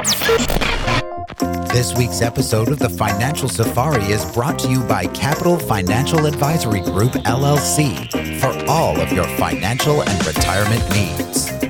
This week's episode of the Financial Safari is brought to you by Capital Financial Advisory Group, LLC, for all of your financial and retirement needs.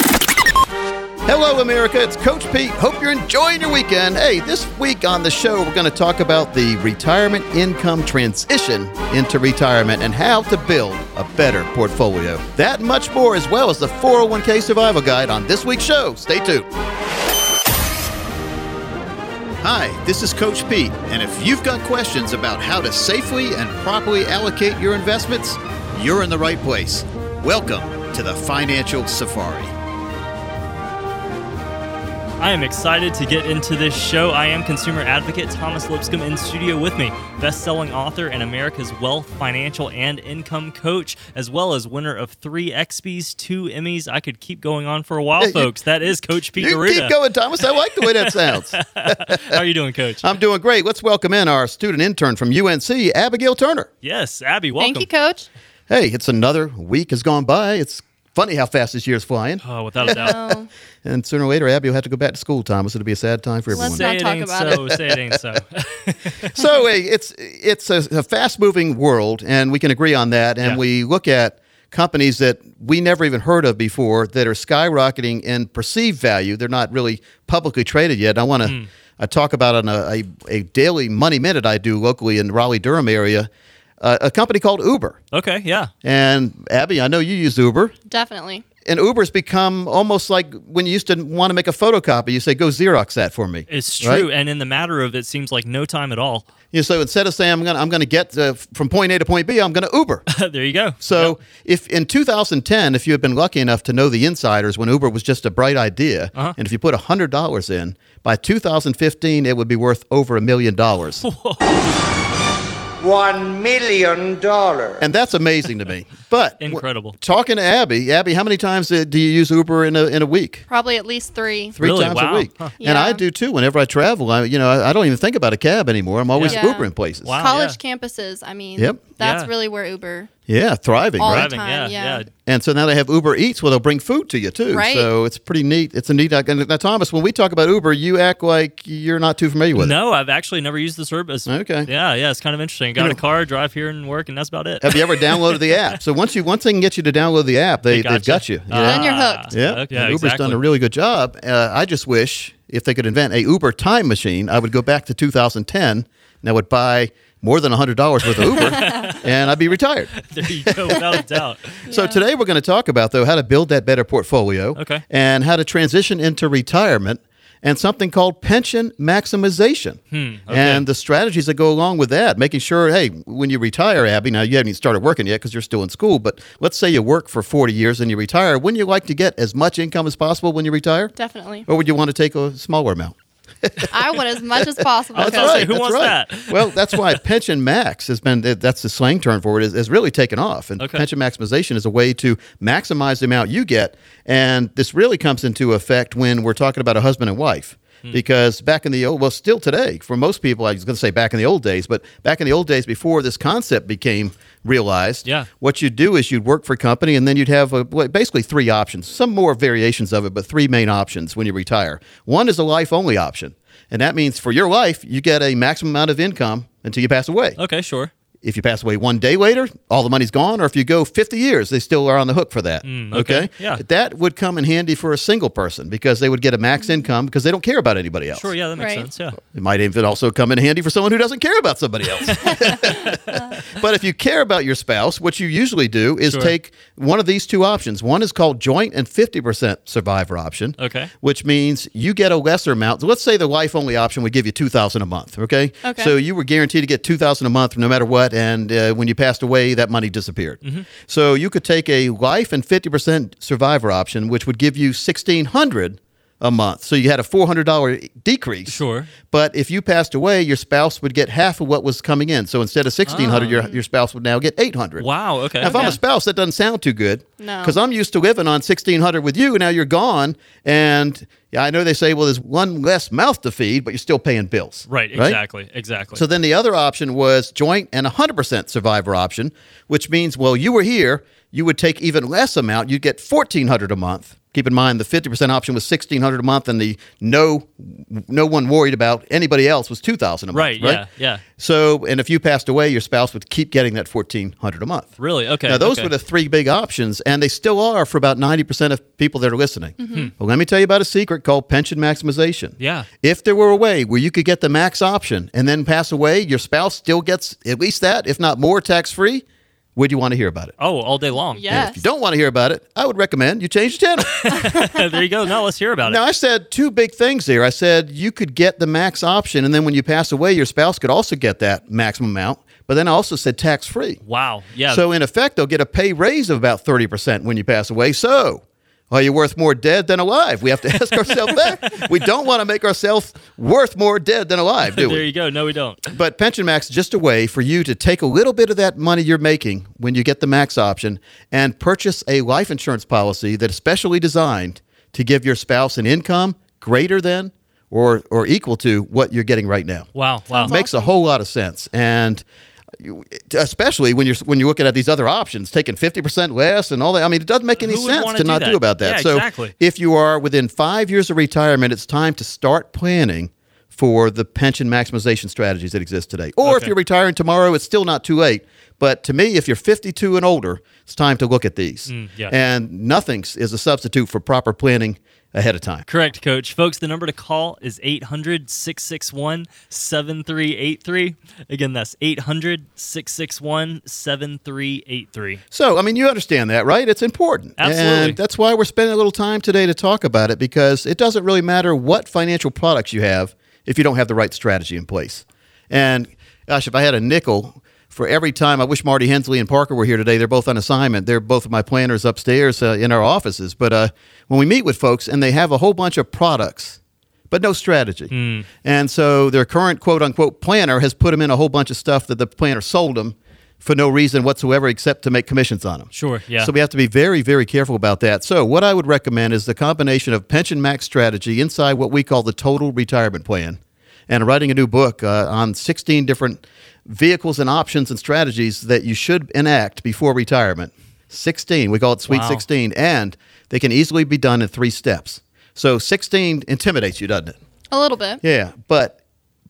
Hello, America. It's Coach Pete. Hope you're enjoying your weekend. Hey, this week on the show, we're going to talk about the retirement income transition into retirement and how to build a better portfolio. That much more, as well as the 401k survival guide on this week's show. Stay tuned. Hi, this is Coach Pete, and if you've got questions about how to safely and properly allocate your investments, you're in the right place. Welcome to the Financial Safari. I am excited to get into this show. I am consumer advocate Thomas Lipscomb in studio with me, best-selling author and America's Wealth, Financial, and Income Coach, as well as winner of three XPs, two Emmys. I could keep going on for a while, folks. That is Coach Pete D'Arruda. keep going, Thomas. I like the way that sounds. How are you doing, Coach? I'm doing great. Let's welcome in our student intern from UNC, Abigail Turner. yes, Abby, welcome. Thank you, Coach. Hey, it's another week has gone by. It's funny how fast this year's flying. Oh, without a doubt. Oh, And sooner or later, Abby will have to go back to school, Thomas. It'll be a sad time for everyone. Let's Say not it talk ain't about so. Say it ain't so. so hey, it's it's a, a fast moving world, and we can agree on that. And Yeah. we look at companies that we never even heard of before that are skyrocketing in perceived value. They're not really publicly traded yet. I want to Hmm. I talk about on a, a, a daily money minute I do locally in the Raleigh Durham area. Uh, a company called Uber. okay, yeah. And Abby, I know you use Uber. definitely. And Uber's become almost like when you used to want to make a photocopy, you say, go Xerox that for me. It's true. Right? And in the matter of it seems like no time at all. You know, so instead of saying, I'm going to I'm gonna get uh, from point A to point B, I'm going to Uber. there you go. So if in 2010, if you had been lucky enough to know the insiders when Uber was just a bright idea, Uh-huh. and if you put $100 in, by 2015, it would be worth over a million dollars. One million dollars. And that's amazing to me. But Incredible. talking to Abby, Abby, how many times uh, do you use Uber in a, in a week? Probably at least three. Three Really? times Wow. a week. Huh. And I do too. Whenever I travel, I, you know, I, I don't even think about a cab anymore. I'm always Yeah. Ubering places. Wow. College yeah. campuses. I mean, Yep. that's Yeah. really where Uber. Yeah, thriving, All right? the time, yeah, yeah. yeah. And so now they have Uber Eats where they'll bring food to you too. Right. So it's pretty neat. It's a neat. And now, Thomas, when we talk about Uber, you act like you're not too familiar with it. No, I've actually never used the service. Okay. Yeah, yeah, it's kind of interesting. Got You a car, drive here and work, and that's about it. Have you ever downloaded the app? So once you once they can get you to download the app, they, They they've got you. Ah, Then you're hooked. Yeah, okay, and Uber's exactly. done a really good job. Uh, I just wish if they could invent a Uber time machine, I would go back to 2010 and I would buy more than $100 worth of Uber and I'd be retired. there you go, without a doubt. So today we're going to talk about though how to build that better portfolio Okay. and how to transition into retirement and something called pension maximization. Hmm, and the strategies that go along with that making sure hey when you retire abby now you haven't even started working yet because you're still in school but let's say you work for 40 years and you retire wouldn't you like to get as much income as possible when you retire? Definitely. or would you want to take a smaller amount I want as much as possible. That's Coach. right. Who wants that? well, that's why pension max has been that's the slang term for it is, is really taken off. And Okay. pension maximization is a way to maximize the amount you get. And this really comes into effect when we're talking about a husband and wife. Hmm. Because back in the old, well, still today, for most people, I was going to say back in the old days, but back in the old days before this concept became realized, Yeah. what you'd do is you'd work for a company and then you'd have uh, a, basically three options, some more variations of it, but three main options when you retire. One is a life only option. And that means for your life, you get a maximum amount of income until you pass away. Okay, sure. If you pass away one day later, all the money's gone. Or if you go 50 years, they still are on the hook for that. Mm, okay. Yeah. That would come in handy for a single person because they would get a max income because they don't care about anybody else. Sure, yeah, that makes Right. sense. Yeah. It might even also come in handy for someone who doesn't care about somebody else. but if you care about your spouse, what you usually do is Sure. take one of these two options. One is called joint and 50% survivor option. Okay. Which means you get a lesser amount. So let's say the life only option would give you 2000 a month, okay? Okay. So you were guaranteed to get 2000 a month no matter what and uh, when you passed away that money disappeared. So you could take a life and 50% survivor option which would give you 1600 a month. So you had a $400 decrease. Sure. But if you passed away, your spouse would get half of what was coming in. So instead of 1600 your, your spouse would now get 800 Ah. Wow, okay. Now, if I'm a spouse, that doesn't sound too good. No. Because I'm used to living on 1600 with you, and now you're gone. And yeah, I know they say, well, there's one less mouth to feed, but you're still paying bills. Right, exactly, exactly. So then the other option was joint and 100% survivor option, which means, well, you were here, you would take even less amount. You'd get 1400 a month. Keep in mind the 50% option was 1600 a month and the no no one worried about anybody else was 2000 a month, Right, right? yeah, yeah. So, and if you passed away, your spouse would keep getting that 1400 a month. Really? Okay, Now those okay. were the three big options and they still are for about 90% of people that are listening. Mm-hmm. Well, let me tell you about a secret called pension maximization. Yeah. If there were a way where you could get the max option and then pass away, your spouse still gets at least that, if not more, tax free. Would you want to hear about it? oh, all day long. And if you don't want to hear about it, I would recommend you change the channel. there you go. Now let's hear about now, it. Now, I said two big things there. I said you could get the max option, and then when you pass away, your spouse could also get that maximum amount. But then I also said tax free. Wow. Yeah. So in effect, they'll get a pay raise of about thirty percent when you pass away. So. Are you worth more dead than alive? We have to ask ourselves that. We don't want to make ourselves worth more dead than alive, do we? there you go. No, we don't. But Pension Max is just a way for you to take a little bit of that money you're making when you get the max option and purchase a life insurance policy that is specially designed to give your spouse an income greater than or, or equal to what you're getting right now. Wow. Wow. Makes a whole lot of sense. And you- especially when you're when you're looking at these other options, taking fifty percent less and all that. I mean, it doesn't make any Who sense wanna do not that? do about that. Yeah, so, exactly. if you are within five years of retirement, it's time to start planning for the pension maximization strategies that exist today. Or if you're retiring tomorrow, it's still not too late. But to me, if you're 52 and older, it's time to look at these. Mm, yeah. And nothing is a substitute for proper planning ahead of time. Correct, coach. Folks, the number to call is 800 661 7383. Again, that's 800 661 7383. So, I mean, you understand that, right? It's important. Absolutely. And that's why we're spending a little time today to talk about it because it doesn't really matter what financial products you have if you don't have the right strategy in place. And gosh, if I had a nickel for every time, I wish Marty Hensley and Parker were here today. They're both on assignment. They're both my planners upstairs uh, in our offices. But uh, when we meet with folks and they have a whole bunch of products, but no strategy. And so their current quote unquote planner has put them in a whole bunch of stuff that the planner sold them for no reason whatsoever except to make commissions on them. Sure, yeah. So we have to be very, very careful about that. So what I would recommend is the combination of pension max strategy inside what we call the total retirement plan, and writing a new book uh, on 16 different vehicles and options and strategies that you should enact before retirement. 16, we call it Sweet Wow. 16, and they can easily be done in three steps. So 16 intimidates you, doesn't it? A little bit. Yeah, but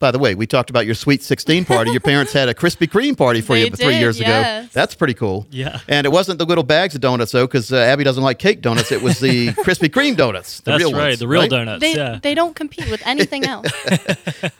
by the way, we talked about your Sweet 16 party. Your parents had a Krispy Kreme party for They you three did, years ago. That's pretty cool. Yeah. And it wasn't the little bags of donuts, though, because uh, Abby doesn't like cake donuts. It was the Krispy Kreme donuts, the That's real right. ones. the real right? donuts. They yeah. they don't compete with anything else.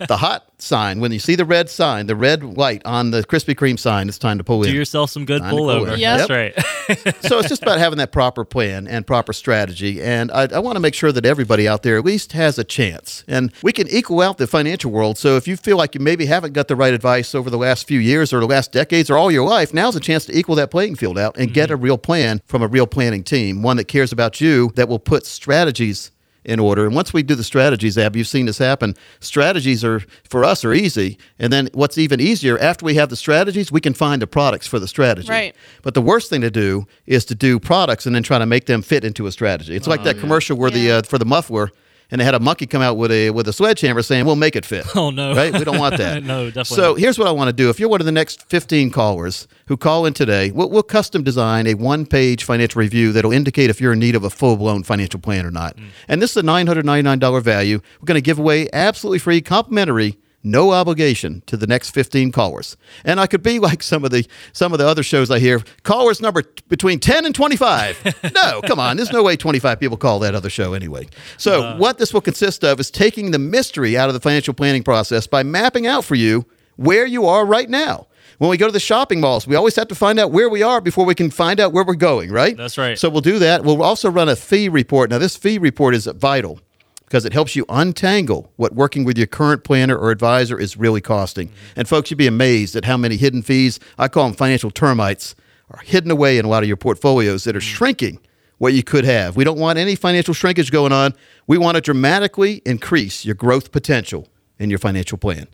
The hot sign, when you see the red sign, the red light on the Krispy Kreme sign, it's time to pull Do in. Do yourself some good Time to go pullover. in. Yep. That's right. so it's just about having that proper plan and proper strategy. And I, I want to make sure that everybody out there at least has a chance. And we can equal out the financial world. So if you feel like you maybe haven't got the right advice over the last few years or the last decades or all your life, now's a chance to equal that playing field out and get a real plan from a real planning team, one that cares about you, that will put strategies in order. And once we do the strategies, Ab, you've seen this happen. Strategies are for us are easy, and then what's even easier after we have the strategies, we can find the products for the strategy. Right. But the worst thing to do is to do products and then try to make them fit into a strategy. It's like that commercial where the uh, for the muffler. And they had a monkey come out with a with a sledgehammer saying, "We'll make it fit." Oh, no. Right? We don't want that. No, definitely So not. here's what I want to do. If you're one of the next 15 callers who call in today, we'll, we'll custom design a one-page financial review that'll indicate if you're in need of a full-blown financial plan or not. Mm. And this is a $999 value. We're going to give away absolutely free, complimentary no obligation to the next 15 callers. And I could be like some of the some of the other shows I hear, callers number t- between 10 and 25. no, come on. There's no way 25 people call that other show anyway. So, uh-huh. what this will consist of is taking the mystery out of the financial planning process by mapping out for you where you are right now. When we go to the shopping malls, we always have to find out where we are before we can find out where we're going, right? That's right. So we'll do that. We'll also run a fee report. Now, this fee report is vital because it helps you untangle what working with your current planner or advisor is really costing. Mm-hmm. And folks, you'd be amazed at how many hidden fees, I call them financial termites, are hidden away in a lot of your portfolios that are mm-hmm. shrinking what you could have. We don't want any financial shrinkage going on. We want to dramatically increase your growth potential in your financial plan.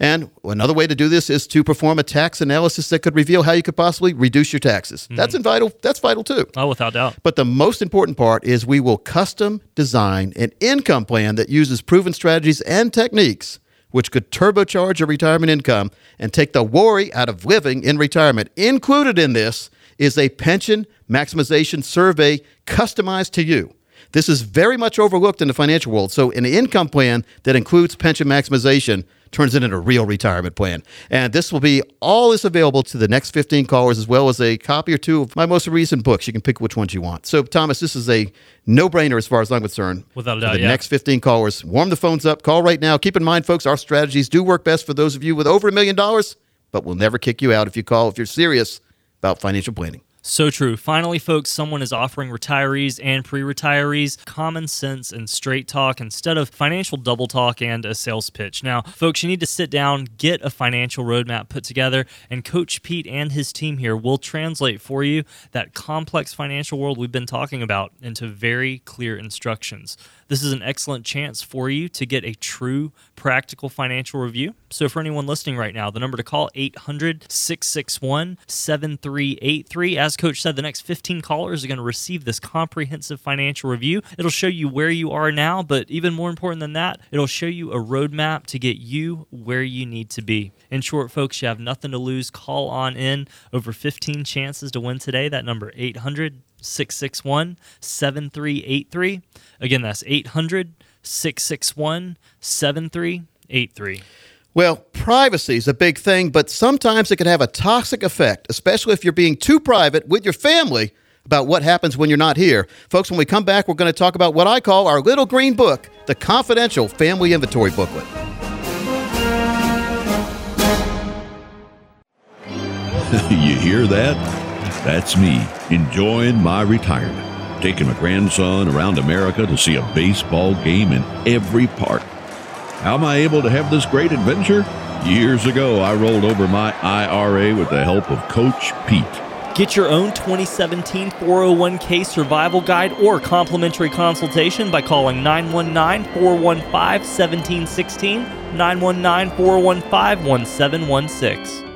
And another way to do this is to perform a tax analysis that could reveal how you could possibly reduce your taxes. Mm-hmm. That's vital. That's vital too. Oh, without doubt. But the most important part is we will custom design an income plan that uses proven strategies and techniques which could turbocharge your retirement income and take the worry out of living in retirement. Included in this is a pension maximization survey customized to you. This is very much overlooked in the financial world. So, an income plan that includes pension maximization turns it into a real retirement plan. And this will be all is available to the next 15 callers, as well as a copy or two of my most recent books. You can pick which ones you want. So, Thomas, this is a no brainer as far as I'm concerned. Without a doubt, the yeah. next 15 callers, warm the phones up. Call right now. Keep in mind, folks, our strategies do work best for those of you with over a million dollars, but we'll never kick you out if you call if you're serious about financial planning. So true. Finally, folks, someone is offering retirees and pre retirees common sense and straight talk instead of financial double talk and a sales pitch. Now, folks, you need to sit down, get a financial roadmap put together, and Coach Pete and his team here will translate for you that complex financial world we've been talking about into very clear instructions. This is an excellent chance for you to get a true practical financial review. So, for anyone listening right now, the number to call 800 661 7383. As Coach said, the next 15 callers are going to receive this comprehensive financial review. It'll show you where you are now, but even more important than that, it'll show you a roadmap to get you where you need to be. In short, folks, you have nothing to lose. Call on in. Over 15 chances to win today. That number 800 661 7383. Again, that's 800 661 7383. Well, privacy is a big thing, but sometimes it can have a toxic effect, especially if you're being too private with your family about what happens when you're not here. Folks, when we come back, we're going to talk about what I call our little green book, the confidential family inventory booklet. you hear that? That's me enjoying my retirement, taking my grandson around America to see a baseball game in every park. How am I able to have this great adventure? Years ago, I rolled over my IRA with the help of Coach Pete. Get your own 2017 401k survival guide or complimentary consultation by calling 919 415 1716, 919 415 1716.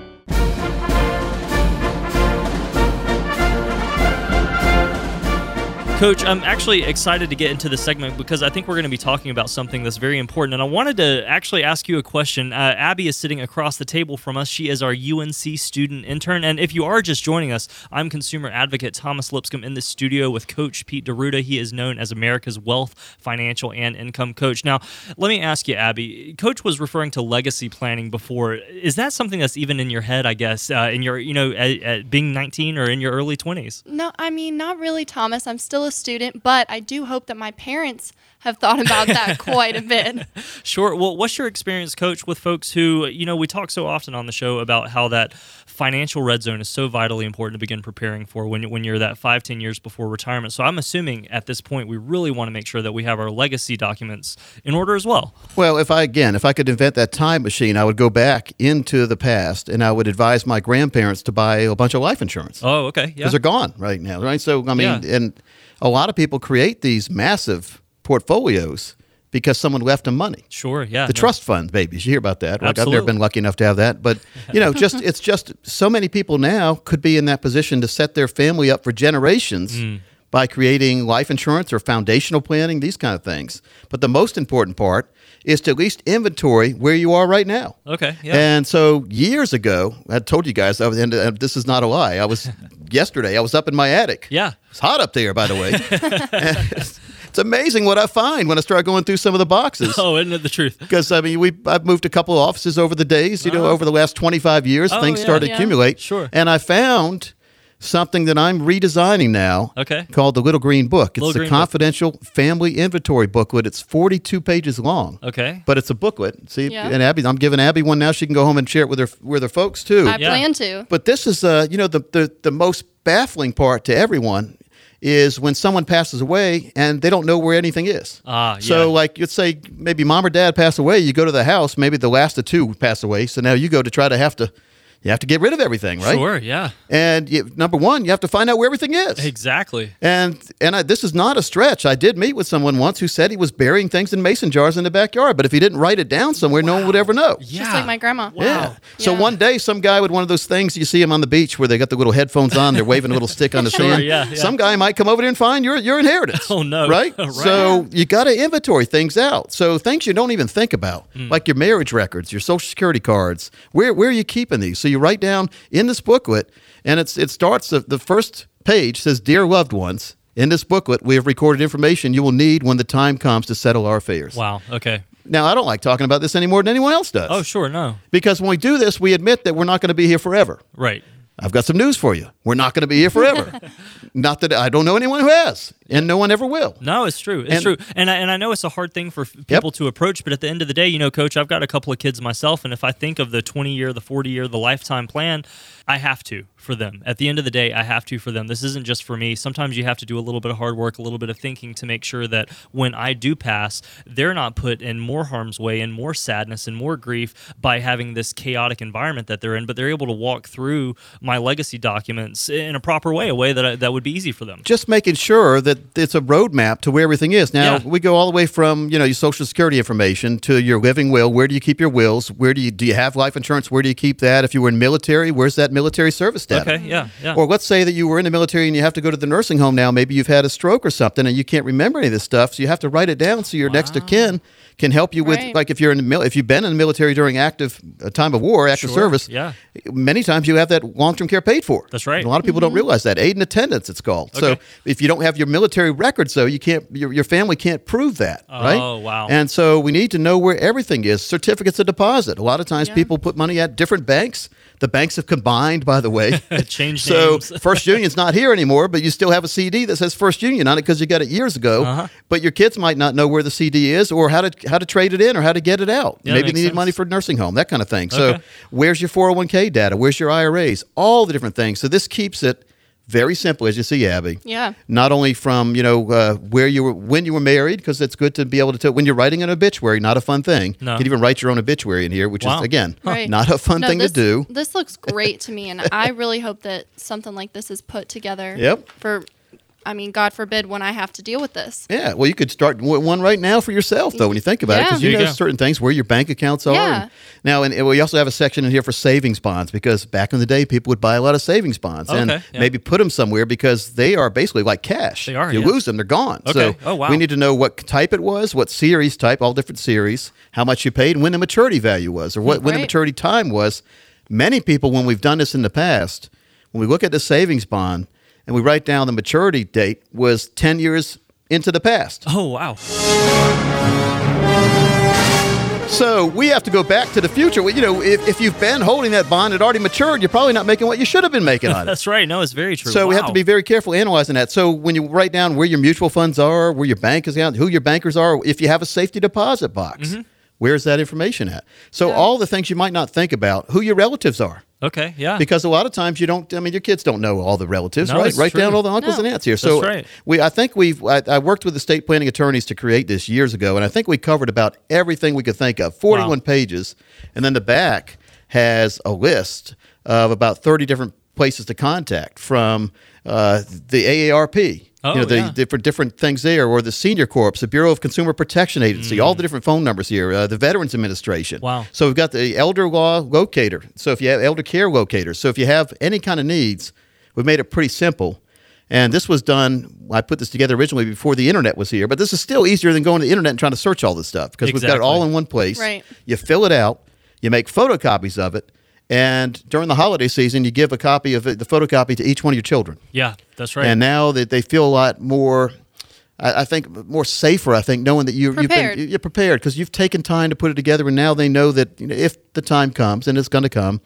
Coach, I'm actually excited to get into this segment because I think we're going to be talking about something that's very important. And I wanted to actually ask you a question. Uh, Abby is sitting across the table from us. She is our UNC student intern. And if you are just joining us, I'm consumer advocate Thomas Lipscomb in the studio with Coach Pete D'Arruda. He is known as America's wealth, financial, and income coach. Now, let me ask you, Abby. Coach was referring to legacy planning before. Is that something that's even in your head, I guess, uh, in your, you know, at, at being 19 or in your early 20s? No, I mean, not really, Thomas. I'm still a student, but I do hope that my parents have thought about that quite a bit. Sure. Well, what's your experience, coach, with folks who, you know, we talk so often on the show about how that financial red zone is so vitally important to begin preparing for when, when you're that five, 10 years before retirement. So I'm assuming at this point, we really want to make sure that we have our legacy documents in order as well. Well, if I, again, if I could invent that time machine, I would go back into the past and I would advise my grandparents to buy a bunch of life insurance. Oh, okay. Yeah. because they're gone right now, right? So I mean, Yeah. and a lot of people create these massive portfolios because someone left them money. Sure. Yeah. The no. trust fund babies, you hear about that? Like I've never been lucky enough to have that, but you know, just it's just so many people now could be in that position to set their family up for generations. Mm. By creating life insurance or foundational planning, these kind of things. But the most important part is to at least inventory where you are right now. Okay. Yeah. And so years ago, I told you guys, I was, and uh, this is not a lie. I was yesterday. I was up in my attic. yeah. It's hot up there, by the way. It's, it's amazing what I find when I start going through some of the boxes. Oh, isn't it the truth? Because I mean, we I've moved a couple of offices over the days. You know, over the last twenty five years, Oh, things yeah. started to Yeah. accumulate. Sure. And I found something that I'm redesigning now. Okay. Called the Little Green Book. It's Little the Green Book. confidential family inventory booklet. It's forty two pages long. Okay. But it's a booklet. See, Yeah. and Abby, I'm giving Abby one now. She can go home and share it with her with her folks too. I Yeah. plan to. But this is, uh, you know, the, the the most baffling part to everyone is when someone passes away and they don't know where anything is. Ah, So, like, let's say maybe mom or dad pass away. You go to the house. Maybe the last of two pass away. So now you go to try to have to you have to get rid of everything, right? Sure, yeah. And you, number one, you have to find out where everything is. Exactly. And and I, this is not a stretch. I did meet with someone once who said he was burying things in mason jars in the backyard, but if he didn't write it down somewhere, no one would ever know. Yeah. Just like my grandma. Yeah. So Yeah. one day, some guy with one of those things you see him on the beach where they got the little headphones on, they're waving a little stick on the Sure, sand. yeah, yeah. Some guy might come over there and find your your inheritance. Oh, no. Right. Right. So you got to inventory things out. So things you don't even think about, Hmm. like your marriage records, your social security cards. Where where are you keeping these? So you write down in this booklet, and it's it starts the, the first page says, "Dear loved ones." In this booklet, we have recorded information you will need when the time comes to settle our affairs. Wow. Okay. Now, I don't like talking about this any more than anyone else does. Oh, sure. No. Because when we do this, we admit that we're not going to be here forever. Right. I've got some news for you. We're not going to be here forever. not that I don't know anyone who has, and no one ever will. No, it's true. It's And- true. And I, and I know it's a hard thing for people to approach, but at the end of the day, you know, coach, I've got a couple of kids myself, and if I think of the 20 year, the 40 year, the lifetime plan, I have to for them. At the end of the day, I have to for them. This isn't just for me. Sometimes you have to do a little bit of hard work, a little bit of thinking to make sure that when I do pass, they're not put in more harm's way and more sadness and more grief by having this chaotic environment that they're in, but they're able to walk through my legacy documents in a proper way, a way that I, that would be easy for them. Just making sure that it's a roadmap to where everything is. Now Yeah. we go all the way from you know your social security information to your living will. Where do you keep your wills? Where do you do you have life insurance? Where do you keep that? If you were in military, where's that military service data? Okay, yeah, yeah. Or let's say that you were in the military and you have to go to the nursing home now. Maybe you've had a stroke or something and you can't remember any of this stuff. So you have to write it down so your next of kin can help you with, Right. like if you're in the mil- if you've been in the military during active a time of war, active Sure, service. yeah. Many times you have that long term care paid for. That's right. A lot of people don't mm-hmm. realize that aid and attendance it's called. So if you don't have your military records though, you can't your, your family can't prove that, right? Oh, wow. And so we need to know where everything is. Certificates of deposit. A lot of times Yeah. people put money at different banks. The banks have combined, by the way. Changed so. First Union's not here anymore, but you still have a CD that says First Union on it because you got it years ago. Uh-huh. But your kids might not know where the CD is or how to how to trade it in or how to get it out. Yeah, Maybe they need sense. money for a nursing home, that kind of thing. So where's your 401k data? Where's your IRAs? All the different things. So this keeps it very simple, as you see, Abby. Yeah. Not only from you know uh, where you were when you were married, because it's good to be able to tell when you're writing an obituary. Not a fun thing. No. You can even write your own obituary in here, which Wow. is again Right. not a fun No, thing this, to do. This looks great to me, and I really hope that something like this is put together. Yep. For, I mean, God forbid when I have to deal with this. Yeah, well, you could start one right now for yourself, though, when you think about it, because you you know go. certain things where your bank accounts are. Yeah. And now, and, and we also have a section in here for savings bonds because back in the day, people would buy a lot of savings bonds and yeah. maybe put them somewhere because they are basically like cash. They are, You yeah. lose them, they're gone. Okay. So Oh, wow. we need to know what type it was, what series type, all different series, how much you paid, and when the maturity value was, or what when the maturity time was. Many people, when we've done this in the past, when we look at the savings bond and we write down the maturity date was 10 years into the past. Oh wow. So we have to go back to the future. Well, You know, if, if you've been holding that bond, it already matured, you're probably not making what you should have been making on it. That's right. No, it's very true. So we have to be very careful analyzing that. So when you write down where your mutual funds are, where your bank is at, who your bankers are, if you have a safety deposit box, Mm-hmm. where's that information at? So all the things you might not think about, who your relatives are. Okay. Yeah. Because a lot of times you don't. I mean, your kids don't know all the relatives, No, right? Write true. down all the uncles No. and aunts here. So That's right. we, I think we've. I, I worked with the state planning attorneys to create this years ago, and I think we covered about everything we could think of. Forty-one Wow. pages, and then the back has a list of about thirty different places to contact from uh, the AARP. Oh, you know, the yeah. different different things there, or the Senior Corps, the Bureau of Consumer Protection Agency, all the different phone numbers here, uh, the Veterans Administration. Mm. Wow. So we've got the elder law locator. So if you have elder care locators, so if you have any kind of needs, we've made it pretty simple. And this was done. I put this together originally before the internet was here, but this is still easier than going to the internet and trying to search all this stuff because we've got it all in one place. Right. You fill it out, you make photocopies of it, and during the holiday season, you give a copy of it, the photocopy to each one of your children. yeah, that's right. And now that they feel a lot more, I, I think more safer. I think knowing that you, you've been you're prepared because you've taken time to put it together, and now they know that you know, if the time comes, and it's going to come,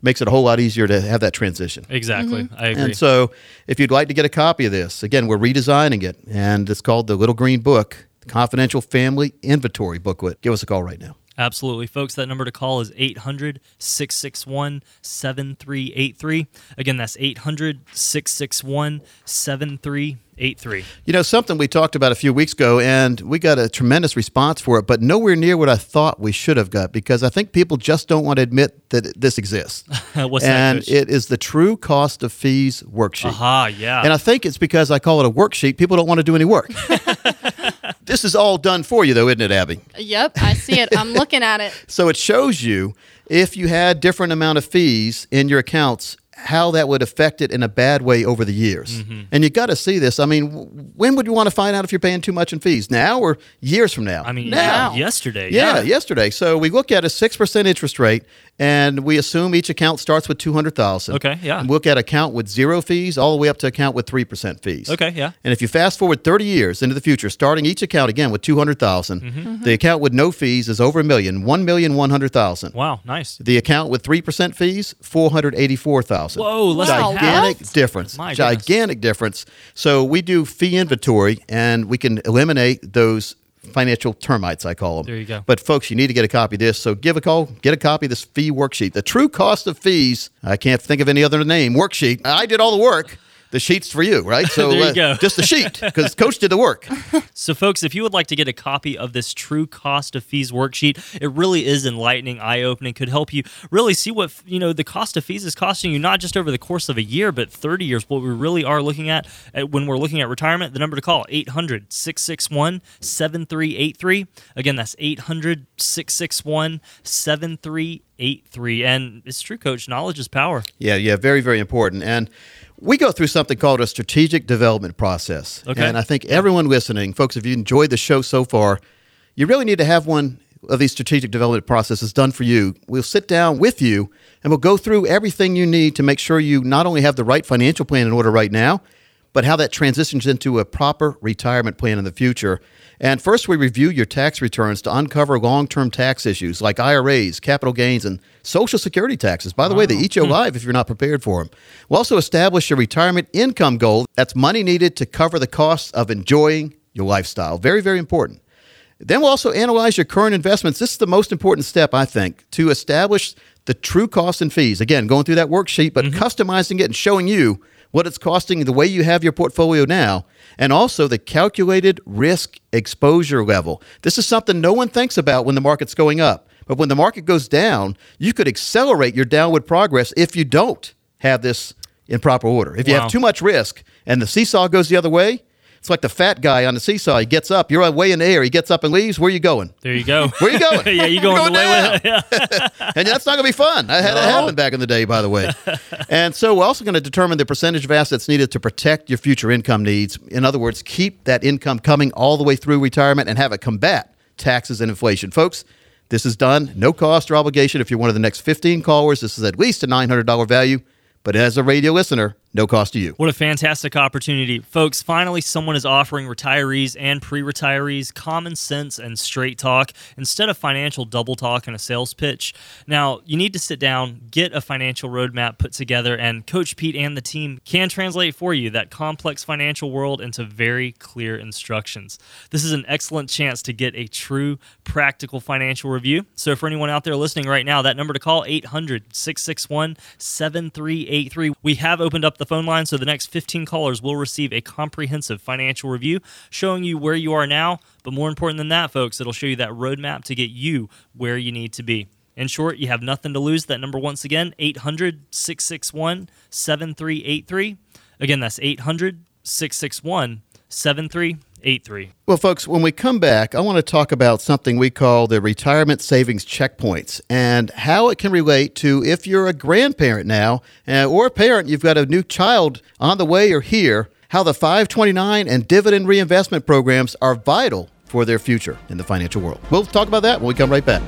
makes it a whole lot easier to have that transition. exactly. Mm-hmm. I agree. And so, if you'd like to get a copy of this, again, we're redesigning it, and it's called the Little Green Book, the Confidential Family Inventory Booklet. Give us a call right now. Absolutely. Folks, that number to call is 800 661 7383. Again, that's 800 661 7383. You know, something we talked about a few weeks ago, and we got a tremendous response for it, but nowhere near what I thought we should have got because I think people just don't want to admit that this exists. What's and that? It is the true cost of fees worksheet. Aha, yeah. And I think it's because I call it a worksheet. People don't want to do any work. this is all done for you, though, isn't it, Abby? Yep, I see it. I'm looking at it. So it shows you if you had different amount of fees in your accounts, how that would affect it in a bad way over the years. Mm-hmm. And you got to see this. I mean, when would you want to find out if you're paying too much in fees? Now or years from now? I mean, now. yesterday. Yeah, Yeah. yesterday. So we look at a six percent interest rate, and we assume each account starts with two hundred thousand. Okay, yeah. And look at account with zero fees, all the way up to account with three percent fees. Okay, yeah. And if you fast forward thirty years into the future, starting each account again with 200,000, Mm-hmm. the account with no fees is over a million, one million one hundred thousand. Wow, nice. The account with three percent fees, four hundred eighty-four thousand. Whoa, less gigantic what? difference. My goodness. gigantic difference. So we do fee inventory, and we can eliminate those financial termites. I call them. There you go. But folks, you need to get a copy of this. So give a call, get a copy of this fee worksheet. The true cost of fees. I can't think of any other name. Worksheet. I did all the work. The sheet's for you, right? So There you uh, go. just the sheet because Coach did the work. So, folks, if you would like to get a copy of this true cost of fees worksheet, it really is enlightening, eye-opening, could help you really see what you know the cost of fees is costing you not just over the course of a year, but 30 years. What we really are looking at, at when we're looking at retirement, the number to call 800-661-7383. Again, that's 800-661-7383. And it's true, Coach. Knowledge is power. Yeah, yeah, very, very important. And we go through something called a strategic development process. Okay. And I think everyone listening, folks, if you enjoyed the show so far, you really need to have one of these strategic development processes done for you. We'll sit down with you and we'll go through everything you need to make sure you not only have the right financial plan in order right now, but how that transitions into a proper retirement plan in the future. And first, we review your tax returns to uncover long term tax issues like IRAs, capital gains, and Social Security taxes. By the way, they eat you hmm. alive if you're not prepared for them. We'll also establish a retirement income goal that's money needed to cover the costs of enjoying your lifestyle. Very, very important. Then we'll also analyze your current investments. This is the most important step, I think, to establish the true costs and fees. Again, going through that worksheet, but mm-hmm. customizing it and showing you what it's costing the way you have your portfolio now, and also the calculated risk exposure level. This is something no one thinks about when the market's going up. But when the market goes down, you could accelerate your downward progress if you don't have this in proper order. If you Wow. have too much risk and the seesaw goes the other way, it's like the fat guy on the seesaw. He gets up, you're way in the air. He gets up and leaves. Where are you going? There you go. Where you going? yeah, you You're going, the way with down. and that's not going to be fun. I had it happen back in the day, by the way. and so we're also going to determine the percentage of assets needed to protect your future income needs. In other words, keep that income coming all the way through retirement and have it combat taxes and inflation. Folks, this is done, no cost or obligation. If you're one of the next 15 callers, this is at least a $900 value. But as a radio listener, no cost to you. What a fantastic opportunity. Folks, finally, someone is offering retirees and pre retirees common sense and straight talk instead of financial double talk and a sales pitch. Now, you need to sit down, get a financial roadmap put together, and Coach Pete and the team can translate for you that complex financial world into very clear instructions. This is an excellent chance to get a true practical financial review. So, for anyone out there listening right now, that number to call 800 661 7383. We have opened up the phone line, so the next 15 callers will receive a comprehensive financial review showing you where you are now. But more important than that, folks, it'll show you that roadmap to get you where you need to be. In short, you have nothing to lose. That number, once again, 800 661 7383. Again, that's 800 661 7383. Well, folks, when we come back, I want to talk about something we call the retirement savings checkpoints and how it can relate to if you're a grandparent now uh, or a parent, you've got a new child on the way or here, how the 529 and dividend reinvestment programs are vital for their future in the financial world. We'll talk about that when we come right back.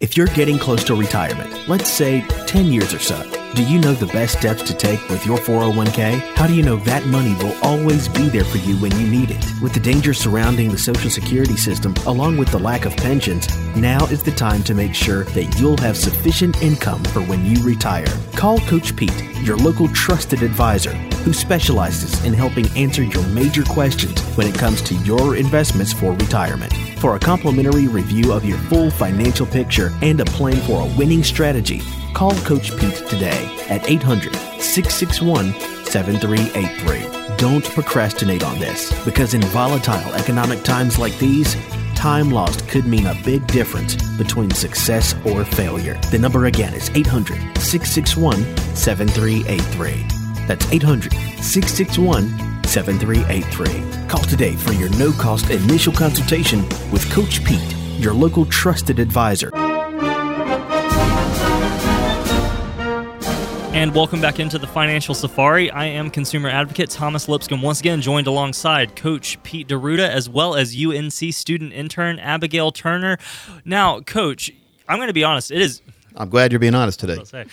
If you're getting close to retirement, let's say 10 years or so, Do you know the best steps to take with your 401k? How do you know that money will always be there for you when you need it? With the dangers surrounding the Social Security system, along with the lack of pensions, now is the time to make sure that you'll have sufficient income for when you retire. Call Coach Pete, your local trusted advisor, who specializes in helping answer your major questions when it comes to your investments for retirement. For a complimentary review of your full financial picture and a plan for a winning strategy, call Coach Pete today at 800 661 7383. Don't procrastinate on this because in volatile economic times like these, time lost could mean a big difference between success or failure. The number again is 800 661 7383. That's 800 661 7383. Call today for your no cost initial consultation with Coach Pete, your local trusted advisor. And welcome back into the Financial Safari. I am consumer advocate Thomas Lipscomb, once again joined alongside Coach Pete D'Arruda as well as UNC student intern Abigail Turner. Now, Coach, I'm going to be honest, it is I'm glad you're being honest today.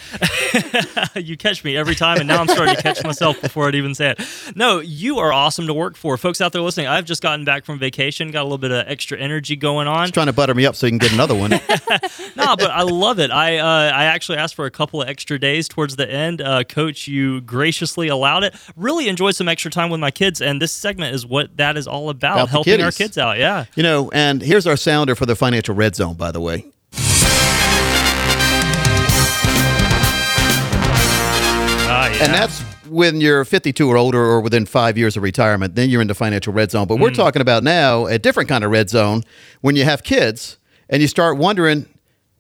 you catch me every time, and now I'm starting to catch myself before I'd even say it. No, you are awesome to work for. Folks out there listening, I've just gotten back from vacation, got a little bit of extra energy going on. Just trying to butter me up so you can get another one. no, but I love it. I uh, I actually asked for a couple of extra days towards the end. Uh, Coach, you graciously allowed it. Really enjoyed some extra time with my kids, and this segment is what that is all about, About helping our kids out. Yeah. You know, and here's our sounder for the financial red zone, by the way. Yeah. And that's when you're 52 or older or within five years of retirement, then you're in the financial red zone. But we're Mm. talking about now a different kind of red zone when you have kids and you start wondering,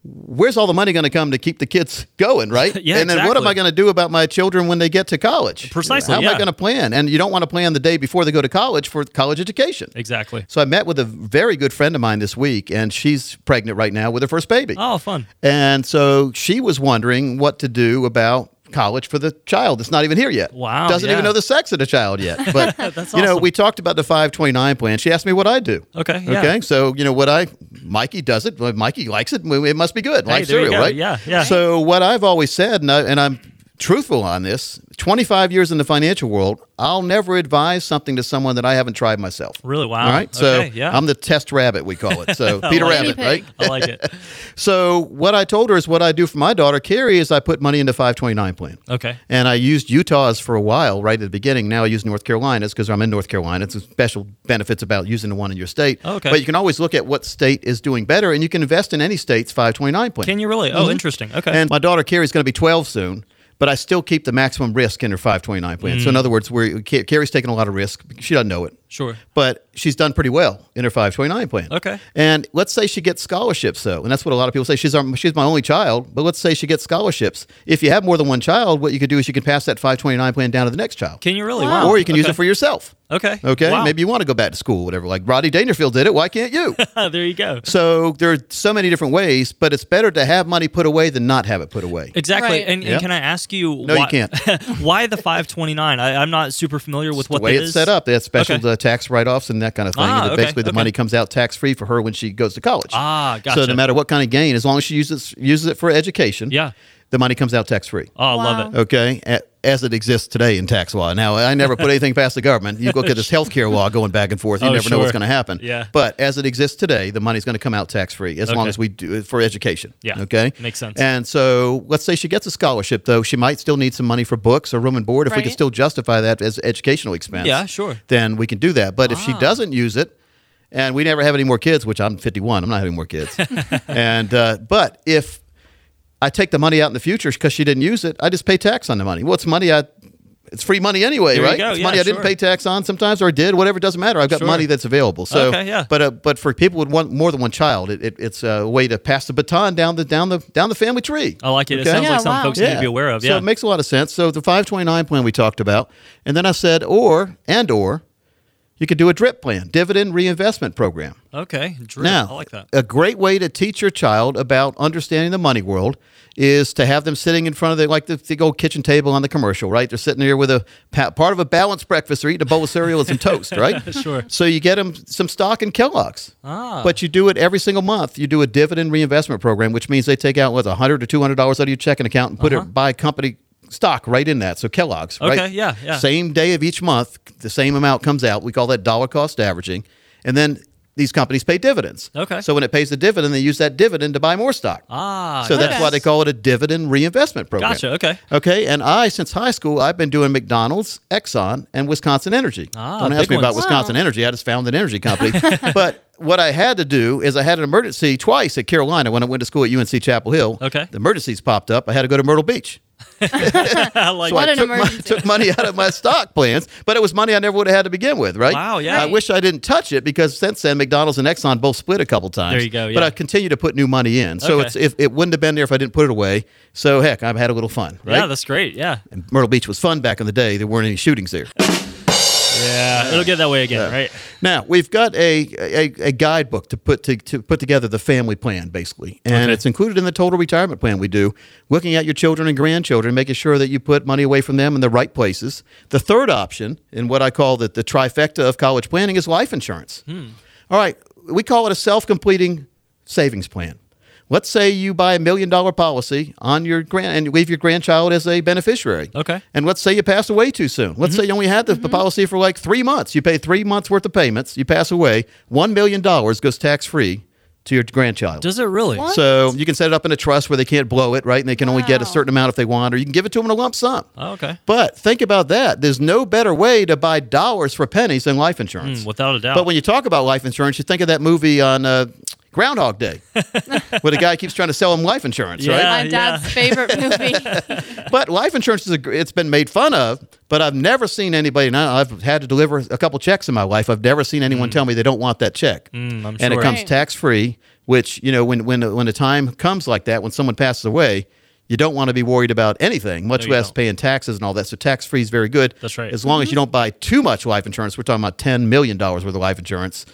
where's all the money going to come to keep the kids going, right? Yeah, And then what am. I going to do about my children when they get to college? Precisely, How am. I going to plan? And you don't want to plan the day before they go to college for college education. exactly. So I met with a very good friend of mine this week, and she's pregnant right now with her first baby. Oh, fun. And so she was wondering what to do about college for the child that's not even here yet. Wow, Doesn't yeah. even know the sex of the child yet. But you know, awesome. we talked about the 529 plan. She asked me what I do. Okay, yeah. Okay. So, you know, what I Mikey does it. Mikey likes it. It must be good. like there cereal, go. right? Yeah, yeah. So what I've always said, and, I, and I'm truthful on this, 25 years in the financial world, I'll never advise something to someone that I haven't tried myself. Really? Wow. All right. So yeah. I'm the test rabbit, we call it. So Peter like Rabbit, right? I like it. So what I told her is what I do for my daughter Carrie is I put money into 529 plan. Okay. And I used Utah's for a while, right at the beginning. Now I use North Carolina's because I'm in North Carolina. It's special benefits about using the one in your state. Oh, okay. But you can always look at what state is doing better, and you can invest in any state's 529 plan. Can you really? Oh, mm-hmm. interesting. Okay. And my daughter Carrie's going to be 12 soon, but I still keep the maximum risk in her 529 plan. Mm. So in other words, we're, Carrie's taking a lot of risk. She doesn't know it. Sure. But she's done pretty well in her 529 plan. Okay. And let's say she gets scholarships, though, and that's what a lot of people say. She's our, she's my only child, but let's say she gets scholarships. If you have more than one child, what you could do is you can pass that 529 plan down to the next child, Can you really? Wow. or you can use it for yourself. Okay. Okay, Wow. maybe you want to go back to school, whatever. Like Rodney Dangerfield did it. Why can't you? there you go. so there are so many different ways, but it's better to have money put away than not have it put away. Exactly. Right. And, and Yeah. can I ask you? No, you why, can't. why the 529? I, I'm not super familiar with what the way that it's is. set up, they have special Okay. Uh, tax write-offs and that kind of thing. Ah, and okay, basically, the okay. money comes out tax-free for her when she goes to college. Ah, So no matter what kind of gain, as long as she uses uses it for education, Yeah. The money comes out tax-free. Oh, I love it. Okay, as it exists today in tax law. Now, I never put anything past the government. You look at this healthcare law going back and forth. You Oh, never know what's going to happen. Yeah. But as it exists today, the money's going to come out tax-free as long as we do it for education. Yeah. Okay. Makes sense. And so, let's say she gets a scholarship, though, she might still need some money for books or room and board. If we can still justify that as educational expense, Yeah, sure. then we can do that. But if she Ah. doesn't use it, and we never have any more kids, which I'm 51, I'm not having more kids. and uh, but if I take the money out in the future because she didn't use it, I just pay tax on the money. Well, money I. It's free money anyway, There you right? go. It's Yeah, money I didn't pay tax on sometimes, or I did, whatever. It doesn't matter. I've got Sure. money that's available. So, Okay, yeah. But uh, but for people with one more than one child, it, it, it's a way to pass the baton down the down the down the family tree. I like it. It sounds Yeah, like something wow. folks need to be aware of. So it makes a lot of sense. So the 529 plan we talked about, and then I said, or and or, you could do a DRIP plan, dividend reinvestment program. okay. Drip. Now, I like that. a great way to teach your child about understanding the money world is to have them sitting in front of the like the, the old kitchen table on the commercial, right? They're sitting there with a pa- part of a balanced breakfast. They're eating a bowl of cereal and some toast, right? Sure. So you get them some stock in Kellogg's. Ah. But you do it every single month. You do a dividend reinvestment program, which means they take out what hundred or two hundred dollars out of your checking account and put Uh-huh. it buy company stock right in that. So Kellogg's, Okay, right? yeah, yeah. Same day of each month, the same amount comes out. We call that dollar cost averaging. And then these companies pay dividends. Okay. So when it pays the dividend, they use that dividend to buy more stock. Ah, so that's why they call it a dividend reinvestment program. Gotcha, okay. Okay. And I, since high school, I've been doing McDonald's, Exxon, and Wisconsin Energy. Ah, Don't ask me about. Wisconsin Wow. Energy. I just found an energy company. but what I had to do is I had an emergency twice at Carolina when I went to school at UNC Chapel Hill. Okay. The emergencies popped up. I had to go to Myrtle Beach. I like So What I an took, my, emergency. took money out of my stock plans, but it was money I never would have had to begin with, right? Wow, yeah. I wish I didn't touch it because since then McDonald's and Exxon both split a couple times. There you go, But. I continue to put new money in, so Okay. it's if it wouldn't have been there if I didn't put it away. So heck, I've had a little fun, right? Yeah, that's great. Yeah. and Myrtle Beach was fun back in the day. There weren't any shootings there. Yeah. It'll get that way again, right? Now we've got a, a, a guidebook to put to, to put together the family plan, basically, and Okay. it's included in the total retirement plan we do. Looking at your children and grandchildren, making sure that you put money away from them in the right places. The third option, in what I call the, the trifecta of college planning, is life insurance. Hmm. All right, we call it a self-completing savings plan. Let's say you buy a million dollar policy on your grand and you leave your grandchild as a beneficiary. Okay. And let's say you pass away too soon. Let's say you only had the policy for like three months. You pay three months worth of payments. You pass away. One million dollars goes tax free to your grandchild. Does it really? What? so you can set it up in a trust where they can't blow it, right? And they can only get a certain amount if they want, or you can give it to them in a lump sum. Oh, okay. But think about that. There's no better way to buy dollars for pennies than life insurance. Mm, without a doubt. But when you talk about life insurance, you think of that movie on uh, Groundhog Day, where the guy keeps trying to sell him life insurance, right? My dad's favorite movie. But life insurance is a, it's been made fun of, but I've never seen anybody. Now I've had to deliver a couple checks in my life. I've never seen anyone tell me they don't want that check, Mm, I'm and it comes Right. tax free. Which you know, when when when the time comes like that, when someone passes away, you don't want to be worried about anything, much No, less don't. paying taxes and all that. So tax free is very good. That's right. As long as you don't buy too much life insurance, we're talking about ten million dollars worth of life insurance.